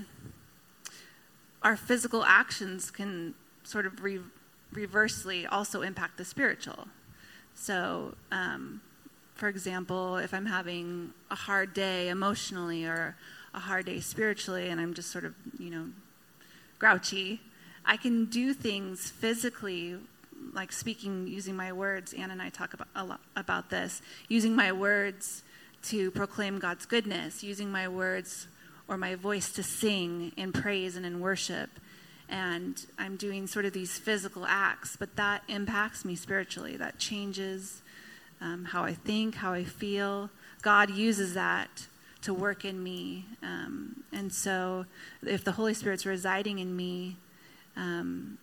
our physical actions can sort of re- reversely also impact the spiritual. So, um, for example, if I'm having a hard day emotionally or a hard day spiritually, and I'm just sort of, you know, grouchy. I can do things physically, like speaking, using my words. Ann and I talk about, a lot about this. Using my words to proclaim God's goodness, using my words or my voice to sing in praise and in worship. And I'm doing sort of these physical acts, but that impacts me spiritually. That changes um, how I think, how I feel. God uses that to work in me. Um, and so, if the Holy Spirit's residing in me, um,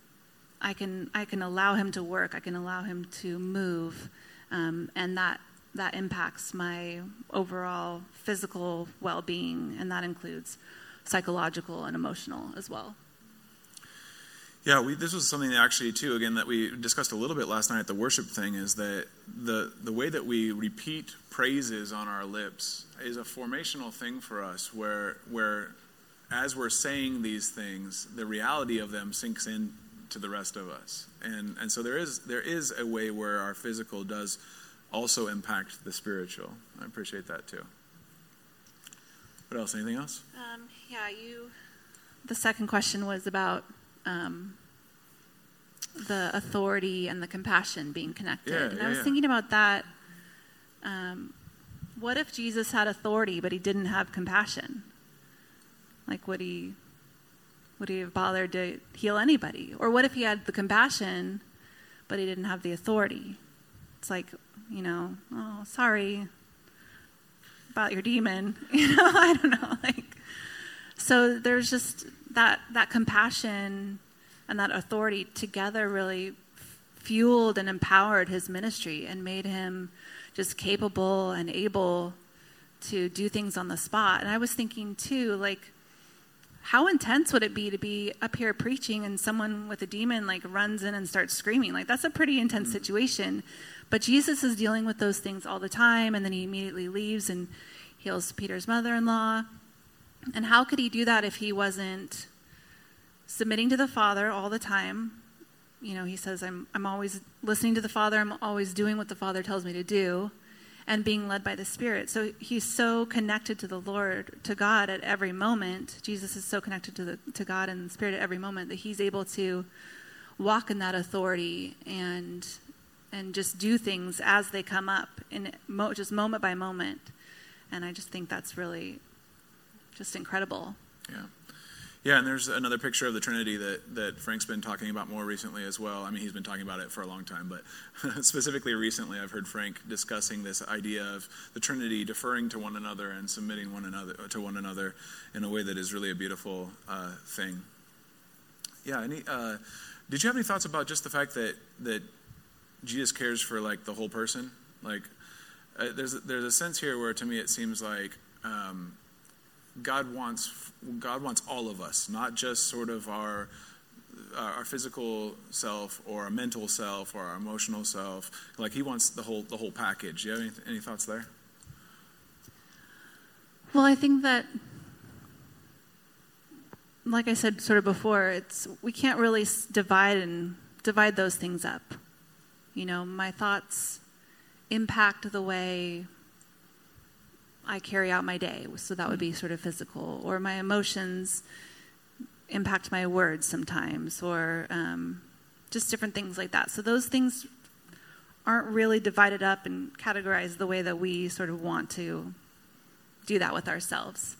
I can I can allow Him to work. I can allow Him to move, um, and that that impacts my overall physical well-being, and that includes psychological and emotional as well. Yeah, we, this was something that actually too again that we discussed a little bit last night at the worship thing is that the the way that we repeat praises on our lips is a formational thing for us where where as we're saying these things the reality of them sinks in to the rest of us. And and so there is there is a way where our physical does also impact the spiritual. I appreciate that too. What else? Anything else? Um, yeah you the second question was about um, the authority and the compassion being connected. Yeah, and yeah, I was yeah. thinking about that. Um, what if Jesus had authority but he didn't have compassion? Like, would he would he have bothered to heal anybody? Or what if he had the compassion but he didn't have the authority? It's like, you know, oh, sorry about your demon. You know, I don't know. Like, so there's just that that compassion and that authority together really fueled and empowered his ministry and made him just capable and able to do things on the spot. And I was thinking too, like, how intense would it be to be up here preaching and someone with a demon like runs in and starts screaming? Like, that's a pretty intense mm-hmm. situation. But Jesus is dealing with those things all the time, and then he immediately leaves and heals Peter's mother in law. And how could he do that if he wasn't submitting to the Father all the time? You know, he says, I'm, I'm always listening to the Father, I'm always doing what the Father tells me to do, and being led by the Spirit. So he's so connected to the Lord, to God at every moment. Jesus is so connected to, the, to God and the Spirit at every moment that he's able to walk in that authority and and just do things as they come up in just moment by moment and i just think that's really just incredible. Yeah. Yeah, and there's another picture of the Trinity that, that Frank's been talking about more recently as well. I mean, he's been talking about it for a long time, but specifically recently, I've heard Frank discussing this idea of the Trinity deferring to one another and submitting one another to one another in a way that is really a beautiful uh, thing. Yeah. Any, uh, did you have any thoughts about just the fact that that Jesus cares for like the whole person? Like, uh, there's there's a sense here where to me it seems like. Um, God wants God wants all of us, not just sort of our our physical self or our mental self or our emotional self. Like He wants the whole the whole package. Do you have any, any thoughts there? Well, I think that, like I said sort of before, it's we can't really divide and divide those things up. You know, my thoughts impact the way I carry out my day. So that would be sort of physical. Or my emotions impact my words sometimes, or um, just different things like that. So those things aren't really divided up and categorized the way that we sort of want to do that with ourselves.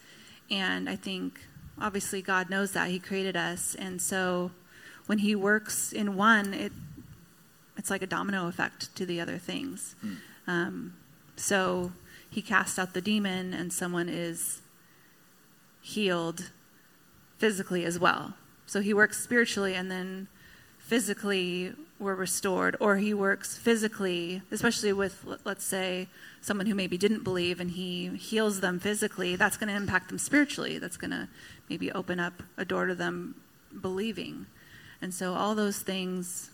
And I think obviously God knows that He created us, and so when He works in one, it it's like a domino effect to the other things. Hmm. Um, so he casts out the demon and someone is healed physically as well. So he works spiritually and then physically we're restored, or he works physically, especially with, let's say, someone who maybe didn't believe and he heals them physically, that's going to impact them spiritually. That's going to maybe open up a door to them believing. And so, all those things,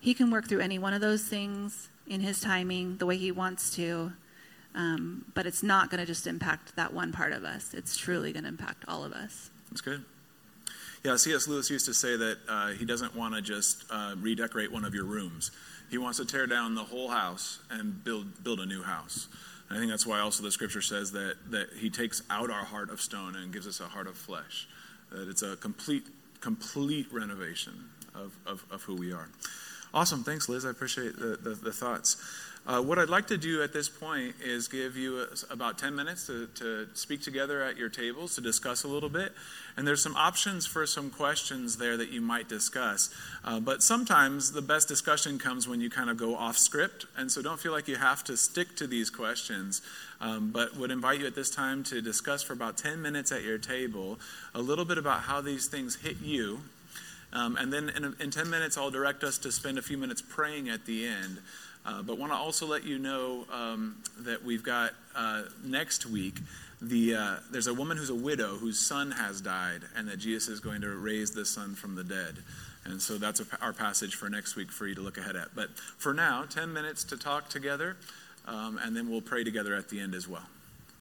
he can work through any one of those things in his timing, the way he wants to. Um, but it's not going to just impact that one part of us. It's truly going to impact all of us. That's good. Yeah, C.S. Lewis used to say that uh, he doesn't want to just uh, redecorate one of your rooms. He wants to tear down the whole house and build build a new house. And I think that's why also the scripture says that that he takes out our heart of stone and gives us a heart of flesh. That it's a complete complete renovation of, of, of who we are. Awesome. Thanks, Liz. I appreciate the, the, the thoughts. Uh, what I'd like to do at this point is give you a, about 10 minutes to, to speak together at your tables to discuss a little bit. And there's some options for some questions there that you might discuss. Uh, but sometimes the best discussion comes when you kind of go off script. And so don't feel like you have to stick to these questions. Um, but would invite you at this time to discuss for about 10 minutes at your table a little bit about how these things hit you. Um, and then in, in 10 minutes, I'll direct us to spend a few minutes praying at the end. Uh, but want to also let you know um, that we've got uh, next week the uh, there's a woman who's a widow whose son has died, and that Jesus is going to raise the son from the dead. And so that's a, our passage for next week for you to look ahead at. But for now, 10 minutes to talk together, um, and then we'll pray together at the end as well.